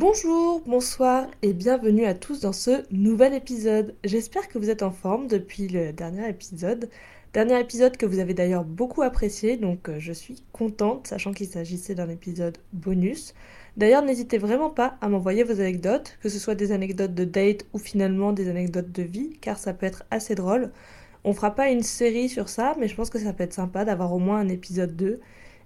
Bonjour, bonsoir et bienvenue à tous dans ce nouvel épisode. J'espère que vous êtes en forme depuis le dernier épisode. Dernier épisode que vous avez d'ailleurs beaucoup apprécié, donc euh, je suis contente, sachant qu'il s'agissait d'un épisode bonus. D'ailleurs, n'hésitez vraiment pas à m'envoyer vos anecdotes, que ce soit des anecdotes de date ou finalement des anecdotes de vie, car ça peut être assez drôle. On fera pas une série sur ça, mais je pense que ça peut être sympa d'avoir au moins un épisode 2.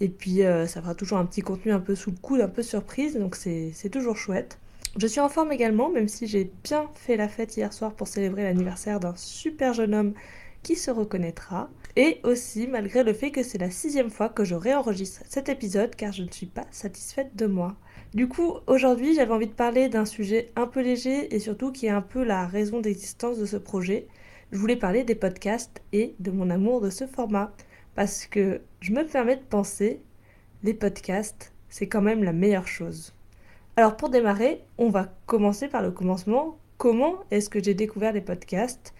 Et puis euh, ça fera toujours un petit contenu un peu sous le coude, un peu surprise, donc c'est toujours chouette. Je suis en forme également, même si j'ai bien fait la fête hier soir pour célébrer l'anniversaire d'un super jeune homme qui se reconnaîtra. Et aussi malgré le fait que c'est la sixième fois que je réenregistre cet épisode car je ne suis pas satisfaite de moi. Du coup, aujourd'hui j'avais envie de parler d'un sujet un peu léger et surtout qui est un peu la raison d'existence de ce projet. Je voulais parler des podcasts et de mon amour de ce format. Parce que je me permets de penser, les podcasts, c'est quand même la meilleure chose. Alors pour démarrer, on va commencer par le commencement. Comment est-ce que j'ai découvert les podcasts?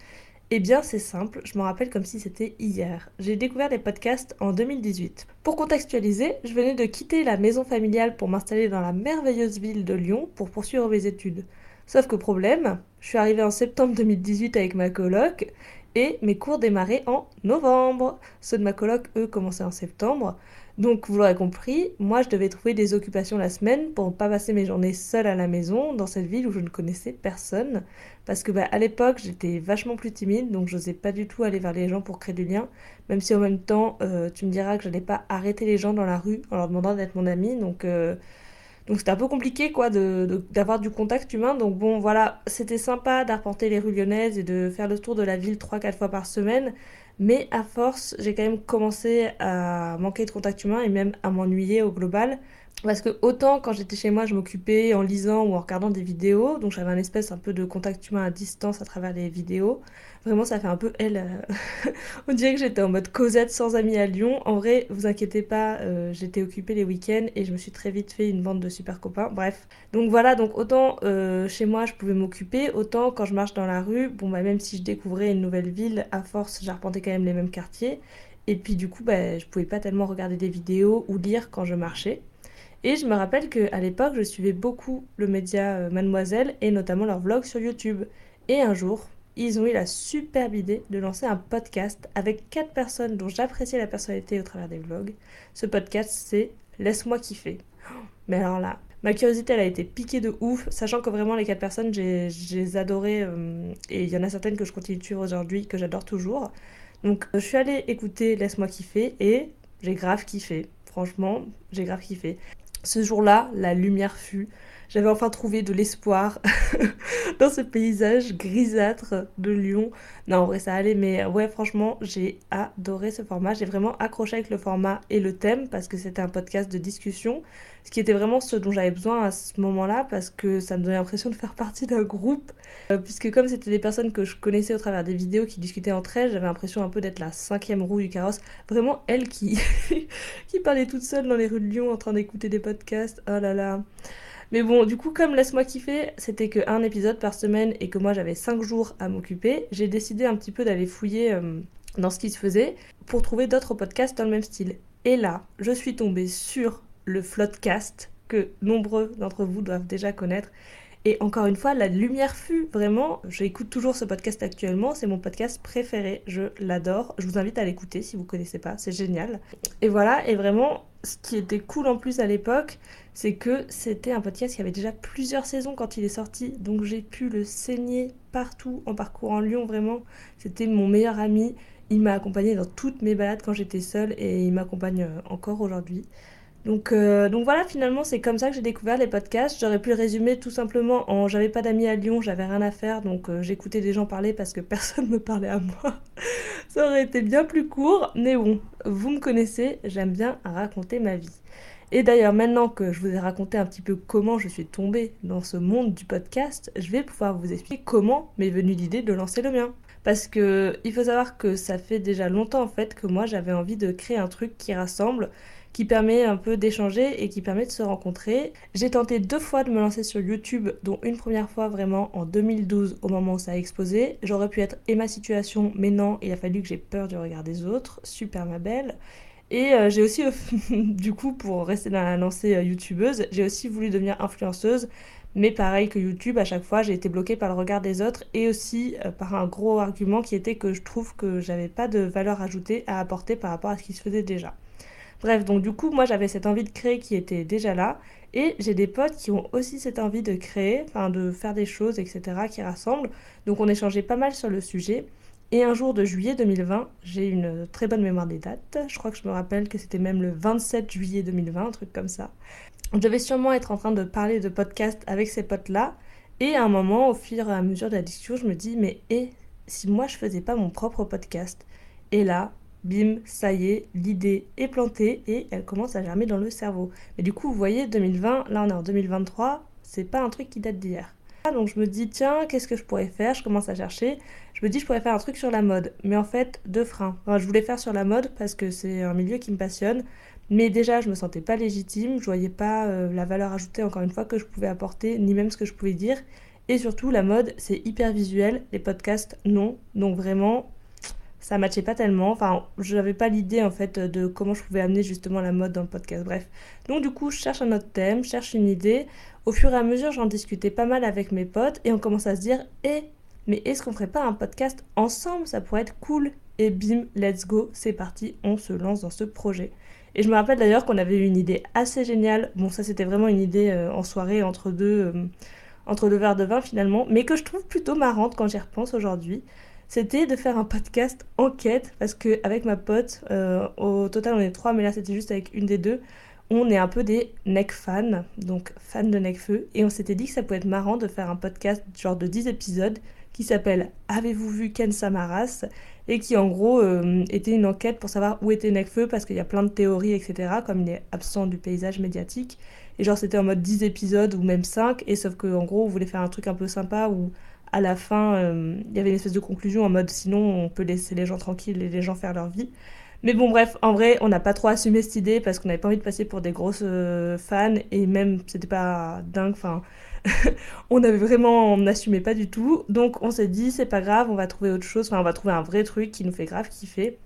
Eh bien, c'est simple, je m'en rappelle comme si c'était hier. J'ai découvert les podcasts en 2018. Pour contextualiser, je venais de quitter la maison familiale pour m'installer dans la merveilleuse ville de Lyon pour poursuivre mes études. Sauf que problème, je suis arrivée en septembre 2018 avec ma coloc et mes cours démarraient en novembre. Ceux de ma coloc, eux, commençaient en septembre. Donc, vous l'aurez compris, moi, je devais trouver des occupations la semaine pour ne pas passer mes journées seule à la maison dans cette ville où je ne connaissais personne. Parce que, bah, à l'époque, j'étais vachement plus timide, donc je n'osais pas du tout aller vers les gens pour créer du lien. Même si en même temps, euh, tu me diras que je n'allais pas arrêter les gens dans la rue en leur demandant d'être mon ami. Donc, euh, donc c'était un peu compliqué, quoi, d'avoir du contact humain. Donc, bon, voilà, c'était sympa d'arpenter les rues lyonnaises et de faire le tour de la ville 3-4 fois par semaine. Mais à force, j'ai quand même commencé à manquer de contact humain et même à m'ennuyer au global. Parce que autant quand j'étais chez moi, je m'occupais en lisant ou en regardant des vidéos, donc j'avais un espèce un peu de contact humain à distance à travers les vidéos. Vraiment, ça fait un peu elle. Euh, on dirait que j'étais en mode Cosette sans amis à Lyon. En vrai, vous inquiétez pas, euh, j'étais occupée les week-ends et je me suis très vite fait une bande de super copains. Bref. Donc voilà, donc autant euh, chez moi je pouvais m'occuper, autant quand je marche dans la rue, bon bah même si je découvrais une nouvelle ville, à force j'arpentais quand même les mêmes quartiers. Et puis du coup, bah, je pouvais pas tellement regarder des vidéos ou lire quand je marchais. Et je me rappelle qu'à l'époque, je suivais beaucoup le média euh, Mademoiselle et notamment leurs vlogs sur YouTube. Et un jour, ils ont eu la superbe idée de lancer un podcast avec quatre personnes dont j'appréciais la personnalité au travers des vlogs. Ce podcast, c'est Laisse-moi kiffer. Mais alors là, ma curiosité, elle a été piquée de ouf, sachant que vraiment les quatre personnes, j'ai les euh, et il y en a certaines que je continue de suivre aujourd'hui, que j'adore toujours. Donc je suis allée écouter Laisse-moi kiffer et j'ai grave kiffé. Franchement, j'ai grave kiffé. Ce jour-là, la lumière fut. J'avais enfin trouvé de l'espoir dans ce paysage grisâtre de Lyon. Non, en vrai, ça allait, mais ouais, franchement, j'ai adoré ce format. J'ai vraiment accroché avec le format et le thème parce que c'était un podcast de discussion, ce qui était vraiment ce dont j'avais besoin à ce moment-là parce que ça me donnait l'impression de faire partie d'un groupe. Euh, puisque comme c'était des personnes que je connaissais au travers des vidéos qui discutaient entre elles, j'avais l'impression un peu d'être la cinquième roue du carrosse. Vraiment, elle qui, qui parlait toute seule dans les rues de Lyon en train d'écouter des podcasts. Oh là là. Mais bon, du coup, comme Laisse-moi kiffer, c'était qu'un épisode par semaine et que moi j'avais 5 jours à m'occuper, j'ai décidé un petit peu d'aller fouiller euh, dans ce qui se faisait pour trouver d'autres podcasts dans le même style. Et là, je suis tombée sur le Floodcast, que nombreux d'entre vous doivent déjà connaître. Et encore une fois, la lumière fut vraiment. J'écoute toujours ce podcast actuellement. C'est mon podcast préféré. Je l'adore. Je vous invite à l'écouter si vous ne connaissez pas. C'est génial. Et voilà. Et vraiment, ce qui était cool en plus à l'époque, c'est que c'était un podcast qui avait déjà plusieurs saisons quand il est sorti. Donc j'ai pu le saigner partout en parcourant Lyon. Vraiment, c'était mon meilleur ami. Il m'a accompagné dans toutes mes balades quand j'étais seule et il m'accompagne euh, encore aujourd'hui. Donc, euh, donc voilà, finalement, c'est comme ça que j'ai découvert les podcasts. J'aurais pu le résumer tout simplement en j'avais pas d'amis à Lyon, j'avais rien à faire, donc euh, j'écoutais des gens parler parce que personne me parlait à moi. ça aurait été bien plus court, mais bon, vous me connaissez, j'aime bien raconter ma vie. Et d'ailleurs, maintenant que je vous ai raconté un petit peu comment je suis tombée dans ce monde du podcast, je vais pouvoir vous expliquer comment m'est venue l'idée de lancer le mien. Parce que il faut savoir que ça fait déjà longtemps en fait que moi j'avais envie de créer un truc qui rassemble qui permet un peu d'échanger et qui permet de se rencontrer. J'ai tenté deux fois de me lancer sur YouTube, dont une première fois vraiment en 2012 au moment où ça a explosé. J'aurais pu être et ma situation, mais non, il a fallu que j'ai peur du regard des autres. Super ma belle. Et euh, j'ai aussi, du coup, pour rester dans la lancée euh, youtubeuse, j'ai aussi voulu devenir influenceuse. Mais pareil que YouTube, à chaque fois, j'ai été bloquée par le regard des autres et aussi euh, par un gros argument qui était que je trouve que j'avais pas de valeur ajoutée à apporter par rapport à ce qui se faisait déjà. Bref, donc du coup, moi j'avais cette envie de créer qui était déjà là et j'ai des potes qui ont aussi cette envie de créer, enfin de faire des choses, etc., qui rassemblent. Donc on échangeait pas mal sur le sujet. Et un jour de juillet 2020, j'ai une très bonne mémoire des dates. Je crois que je me rappelle que c'était même le 27 juillet 2020, un truc comme ça. Je devais sûrement être en train de parler de podcast avec ces potes-là. Et à un moment, au fur et à mesure de la discussion, je me dis, mais et si moi je faisais pas mon propre podcast? Et là, bim, ça y est, l'idée est plantée et elle commence à germer dans le cerveau. Mais du coup, vous voyez, 2020, là on est en 2023, c'est pas un truc qui date d'hier. Donc je me dis, tiens, qu'est-ce que je pourrais faire? Je commence à chercher. Je me dis, je pourrais faire un truc sur la mode. Mais en fait, deux freins. je voulais faire sur la mode parce que c'est un milieu qui me passionne. Mais déjà, je me sentais pas légitime. Je voyais pas euh, la valeur ajoutée, encore une fois, que je pouvais apporter, ni même ce que je pouvais dire. Et surtout, la mode, c'est hyper visuel. Les podcasts, non. Donc vraiment, ça matchait pas tellement. Enfin, je n'avais pas l'idée en fait de comment je pouvais amener justement la mode dans le podcast. Bref. Donc du coup, je cherche un autre thème, je cherche une idée. Au fur et à mesure, j'en discutais pas mal avec mes potes et on commence à se dire "Eh, mais est-ce qu'on ferait pas un podcast ensemble? Ça pourrait être cool." Et bim, let's go, c'est parti, on se lance dans ce projet. Et je me rappelle d'ailleurs qu'on avait eu une idée assez géniale. Bon, ça c'était vraiment une idée euh, en soirée entre deux euh, entre deux verres de vin finalement, mais que je trouve plutôt marrante quand j'y repense aujourd'hui c'était de faire un podcast enquête, parce qu'avec ma pote, euh, au total on est trois, mais là c'était juste avec une des deux, on est un peu des neck fans, donc fans de Necfeu, et on s'était dit que ça pouvait être marrant de faire un podcast genre de 10 épisodes qui s'appelle Avez-vous vu Ken Samaras? et qui en gros euh, était une enquête pour savoir où était Necfeu parce qu'il y a plein de théories, etc., comme il est absent du paysage médiatique. Et genre c'était en mode 10 épisodes ou même 5, et sauf qu'en gros on voulait faire un truc un peu sympa où à la fin, euh, il y avait une espèce de conclusion en mode sinon on peut laisser les gens tranquilles et les gens faire leur vie. Mais bon, bref, en vrai, on n'a pas trop assumé cette idée parce qu'on n'avait pas envie de passer pour des grosses euh, fans et même c'était pas dingue. Enfin, on avait vraiment, on n'assumait pas du tout. Donc on s'est dit, c'est pas grave, on va trouver autre chose. Enfin, on va trouver un vrai truc qui nous fait grave kiffer.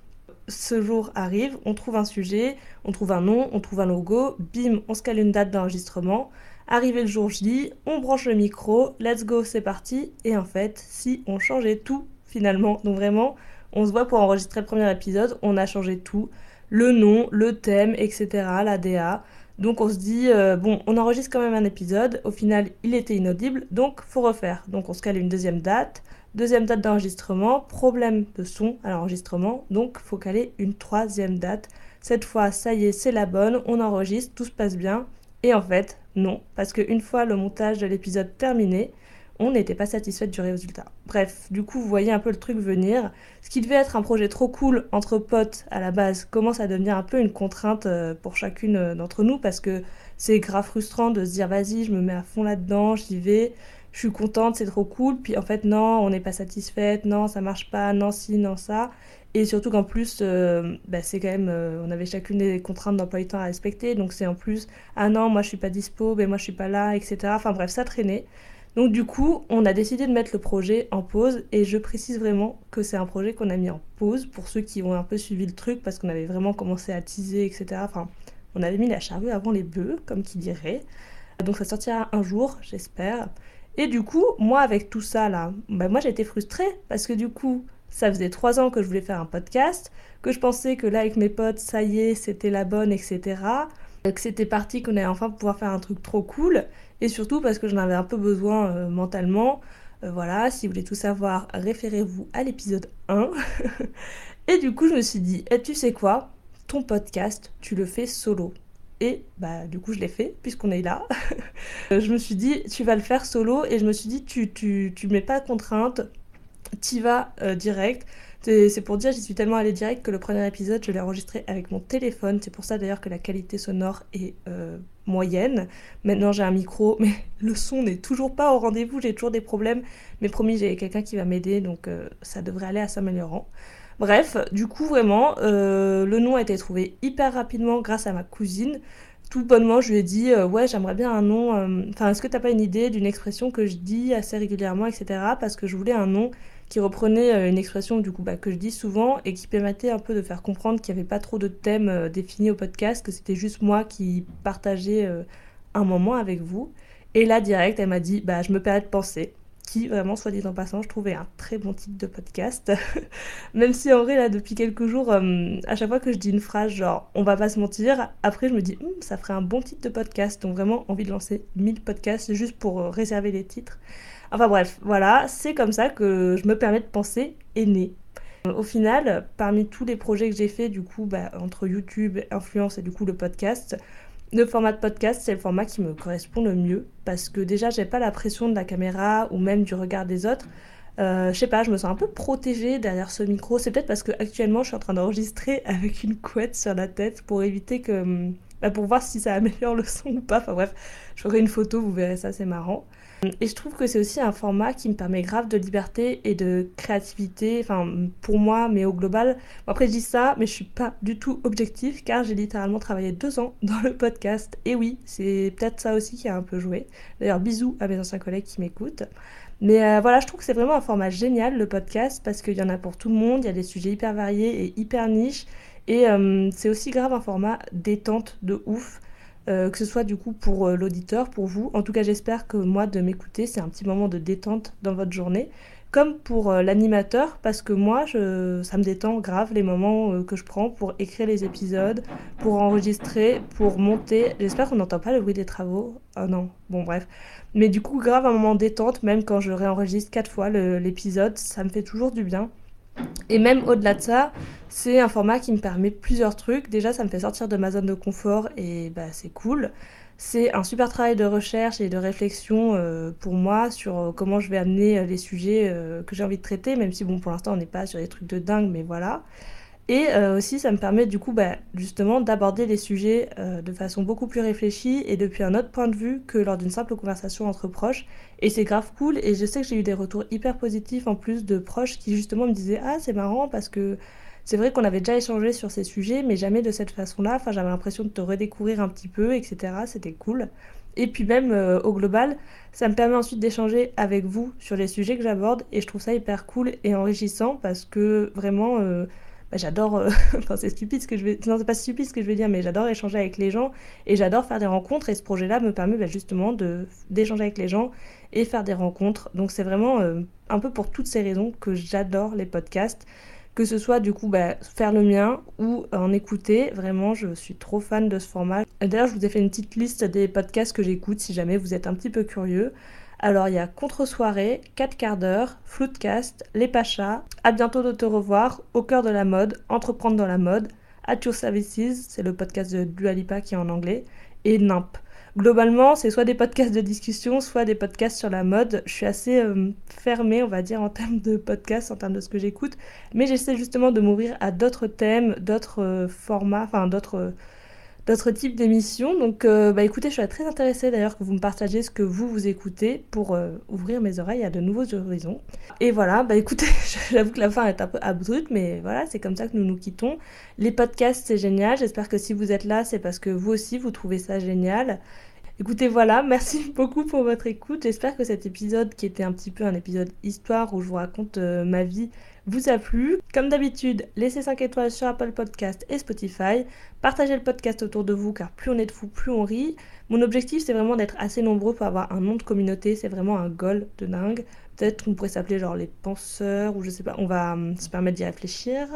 Ce jour arrive, on trouve un sujet, on trouve un nom, on trouve un logo, bim, on se cale une date d'enregistrement. Arrivé le jour J, on branche le micro, let's go, c'est parti. Et en fait, si on changeait tout finalement, donc vraiment, on se voit pour enregistrer le premier épisode, on a changé tout, le nom, le thème, etc., la DA. Donc on se dit, euh, bon, on enregistre quand même un épisode, au final il était inaudible, donc faut refaire. Donc on se cale une deuxième date, deuxième date d'enregistrement, problème de son à l'enregistrement, donc faut caler une troisième date. Cette fois, ça y est, c'est la bonne, on enregistre, tout se passe bien, et en fait, non, parce qu'une fois le montage de l'épisode terminé, on n'était pas satisfait du résultat. Bref, du coup, vous voyez un peu le truc venir. Ce qui devait être un projet trop cool entre potes à la base commence à devenir un peu une contrainte euh, pour chacune euh, d'entre nous parce que c'est grave frustrant de se dire vas-y, je me mets à fond là-dedans, j'y vais, je suis contente, c'est trop cool. Puis en fait, non, on n'est pas satisfaite, non, ça marche pas, non, si, non, ça. Et surtout qu'en plus, euh, bah, c'est quand même, euh, on avait chacune des contraintes d'emploi du temps à respecter. Donc c'est en plus, ah non, moi je suis pas dispo, mais moi je suis pas là, etc. Enfin bref, ça traînait. Donc du coup, on a décidé de mettre le projet en pause. Et je précise vraiment que c'est un projet qu'on a mis en pause pour ceux qui ont un peu suivi le truc parce qu'on avait vraiment commencé à teaser, etc. Enfin, on avait mis la charrue avant les bœufs, comme qui dirait. Donc ça sortira un jour, j'espère. Et du coup, moi avec tout ça là, bah, moi été frustrée parce que du coup, ça faisait trois ans que je voulais faire un podcast, que je pensais que là avec mes potes, ça y est, c'était la bonne, etc. Que c'était parti, qu'on allait enfin pouvoir faire un truc trop cool. Et surtout parce que j'en avais un peu besoin euh, mentalement. Euh, voilà, si vous voulez tout savoir, référez-vous à l'épisode 1. et du coup, je me suis dit, et eh, tu sais quoi? Ton podcast, tu le fais solo. Et bah du coup je l'ai fait puisqu'on est là. je me suis dit tu vas le faire solo et je me suis dit tu tu, tu mets pas de contraintes, t'y vas euh, direct. C'est pour dire, j'y suis tellement allée direct que le premier épisode, je l'ai enregistré avec mon téléphone. C'est pour ça d'ailleurs que la qualité sonore est euh, moyenne. Maintenant, j'ai un micro, mais le son n'est toujours pas au rendez-vous. J'ai toujours des problèmes. Mais promis, j'ai quelqu'un qui va m'aider, donc euh, ça devrait aller à s'améliorant. Bref, du coup, vraiment, le nom a été trouvé hyper rapidement grâce à ma cousine tout bonnement, je lui ai dit euh, Ouais, j'aimerais bien un nom. Euh, enfin, est-ce que t'as pas une idée d'une expression que je dis assez régulièrement, etc. Parce que je voulais un nom qui reprenait une expression du coup bah, que je dis souvent et qui permettait un peu de faire comprendre qu'il n'y avait pas trop de thèmes définis au podcast, que c'était juste moi qui partageais un moment avec vous. Et là, direct, elle m'a dit, bah, je me permets de penser qui, vraiment, soit dit en passant, je trouvais un très bon titre de podcast. Même si en vrai, là, depuis quelques jours, euh, à chaque fois que je dis une phrase genre on va pas se mentir, après je me dis hum, ça ferait un bon titre de podcast. Donc vraiment envie de lancer 1000 podcasts juste pour euh, réserver les titres. Enfin bref, voilà, c'est comme ça que je me permets de penser est né. Au final, parmi tous les projets que j'ai fait, du coup, bah, entre YouTube, influence et du coup le podcast, le format de podcast, c'est le format qui me correspond le mieux parce que déjà, j'ai pas la pression de la caméra ou même du regard des autres. Euh, je sais pas, je me sens un peu protégée derrière ce micro. C'est peut-être parce que actuellement, je suis en train d'enregistrer avec une couette sur la tête pour éviter que, bah, pour voir si ça améliore le son ou pas. Enfin bref, je ferai une photo, vous verrez ça, c'est marrant. Et je trouve que c'est aussi un format qui me permet grave de liberté et de créativité, enfin pour moi, mais au global. après je dis ça, mais je suis pas du tout objectif car j'ai littéralement travaillé deux ans dans le podcast. Et oui, c'est peut-être ça aussi qui a un peu joué. D'ailleurs, bisous à mes anciens collègues qui m'écoutent. Mais euh, voilà, je trouve que c'est vraiment un format génial le podcast parce qu'il y en a pour tout le monde, il y a des sujets hyper variés et hyper niches. Et euh, c'est aussi grave un format détente de ouf. Euh, que ce soit du coup pour euh, l'auditeur, pour vous. En tout cas, j'espère que moi, de m'écouter, c'est un petit moment de détente dans votre journée. Comme pour euh, l'animateur, parce que moi, je, ça me détend grave les moments que je prends pour écrire les épisodes, pour enregistrer, pour monter. J'espère qu'on n'entend pas le bruit des travaux. Oh non, bon bref. Mais du coup, grave un moment détente, même quand je réenregistre quatre fois l'épisode, ça me fait toujours du bien. Et même au-delà de ça, c'est un format qui me permet plusieurs trucs. Déjà, ça me fait sortir de ma zone de confort et bah, c'est cool. C'est un super travail de recherche et de réflexion euh, pour moi sur euh, comment je vais amener euh, les sujets que j'ai envie de traiter, même si bon pour l'instant on n'est pas sur des trucs de dingue, mais voilà. Et euh, aussi, ça me permet du coup, bah, justement, d'aborder les sujets euh, de façon beaucoup plus réfléchie et depuis un autre point de vue que lors d'une simple conversation entre proches. Et c'est grave cool. Et je sais que j'ai eu des retours hyper positifs en plus de proches qui justement me disaient Ah, c'est marrant parce que c'est vrai qu'on avait déjà échangé sur ces sujets, mais jamais de cette façon-là. Enfin, j'avais l'impression de te redécouvrir un petit peu, etc. C'était cool. Et puis même euh, au global, ça me permet ensuite d'échanger avec vous sur les sujets que j'aborde et je trouve ça hyper cool et enrichissant parce que vraiment bah, j'adore, euh, enfin c'est stupide ce que je vais, non c'est pas stupide ce que je vais dire, mais j'adore échanger avec les gens et j'adore faire des rencontres et ce projet-là me permet bah, justement d'échanger avec les gens et faire des rencontres. Donc c'est vraiment euh, un peu pour toutes ces raisons que j'adore les podcasts, que ce soit du coup bah, faire le mien ou en écouter. Vraiment, je suis trop fan de ce format. D'ailleurs, je vous ai fait une petite liste des podcasts que j'écoute si jamais vous êtes un petit peu curieux. Alors il y a Contre-soirée, 4 quarts d'heure, Floodcast, Les Pachas, À bientôt de te revoir, Au cœur de la mode, Entreprendre dans la mode, At Your Services, c'est le podcast de Dualipa qui est en anglais, et NIMP. Globalement, c'est soit des podcasts de discussion, soit des podcasts sur la mode. Je suis assez euh, fermée, on va dire, en termes de podcasts, en termes de ce que j'écoute. Mais j'essaie justement de m'ouvrir à d'autres thèmes, d'autres euh, formats, enfin d'autres d'autres types d'émissions. Donc, euh, bah, écoutez, je suis très intéressée d'ailleurs que vous me partagiez ce que vous vous écoutez pour euh, ouvrir mes oreilles à de nouveaux horizons. Et voilà, bah écoutez, j'avoue que la fin est un peu abrupte, mais voilà, c'est comme ça que nous nous quittons. Les podcasts, c'est génial. J'espère que si vous êtes là, c'est parce que vous aussi, vous trouvez ça génial. Écoutez, voilà, merci beaucoup pour votre écoute. J'espère que cet épisode, qui était un petit peu un épisode histoire où je vous raconte euh, ma vie, vous a plu. Comme d'habitude, laissez 5 étoiles sur Apple Podcast et Spotify. Partagez le podcast autour de vous car plus on est de fous, plus on rit. Mon objectif, c'est vraiment d'être assez nombreux pour avoir un nom de communauté. C'est vraiment un goal de dingue. Peut-être qu'on pourrait s'appeler genre les penseurs ou je sais pas. On va hum, se permettre d'y réfléchir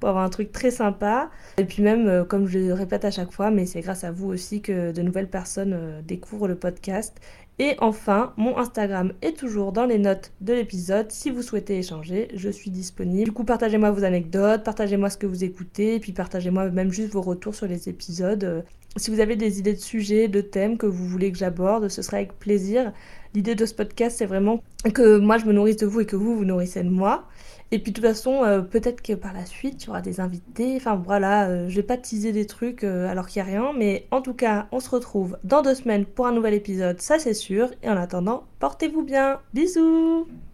pour avoir un truc très sympa. Et puis même, euh, comme je le répète à chaque fois, mais c'est grâce à vous aussi que de nouvelles personnes euh, découvrent le podcast et enfin, mon Instagram est toujours dans les notes de l'épisode. Si vous souhaitez échanger, je suis disponible. Du coup, partagez-moi vos anecdotes, partagez-moi ce que vous écoutez, puis partagez-moi même juste vos retours sur les épisodes. Si vous avez des idées de sujets, de thèmes que vous voulez que j'aborde, ce sera avec plaisir. L'idée de ce podcast, c'est vraiment que moi je me nourrisse de vous et que vous vous nourrissez de moi. Et puis de toute façon, euh, peut-être que par la suite, il y aura des invités. Enfin voilà, euh, je vais pas teaser des trucs euh, alors qu'il n'y a rien. Mais en tout cas, on se retrouve dans deux semaines pour un nouvel épisode, ça c'est sûr. Et en attendant, portez-vous bien. Bisous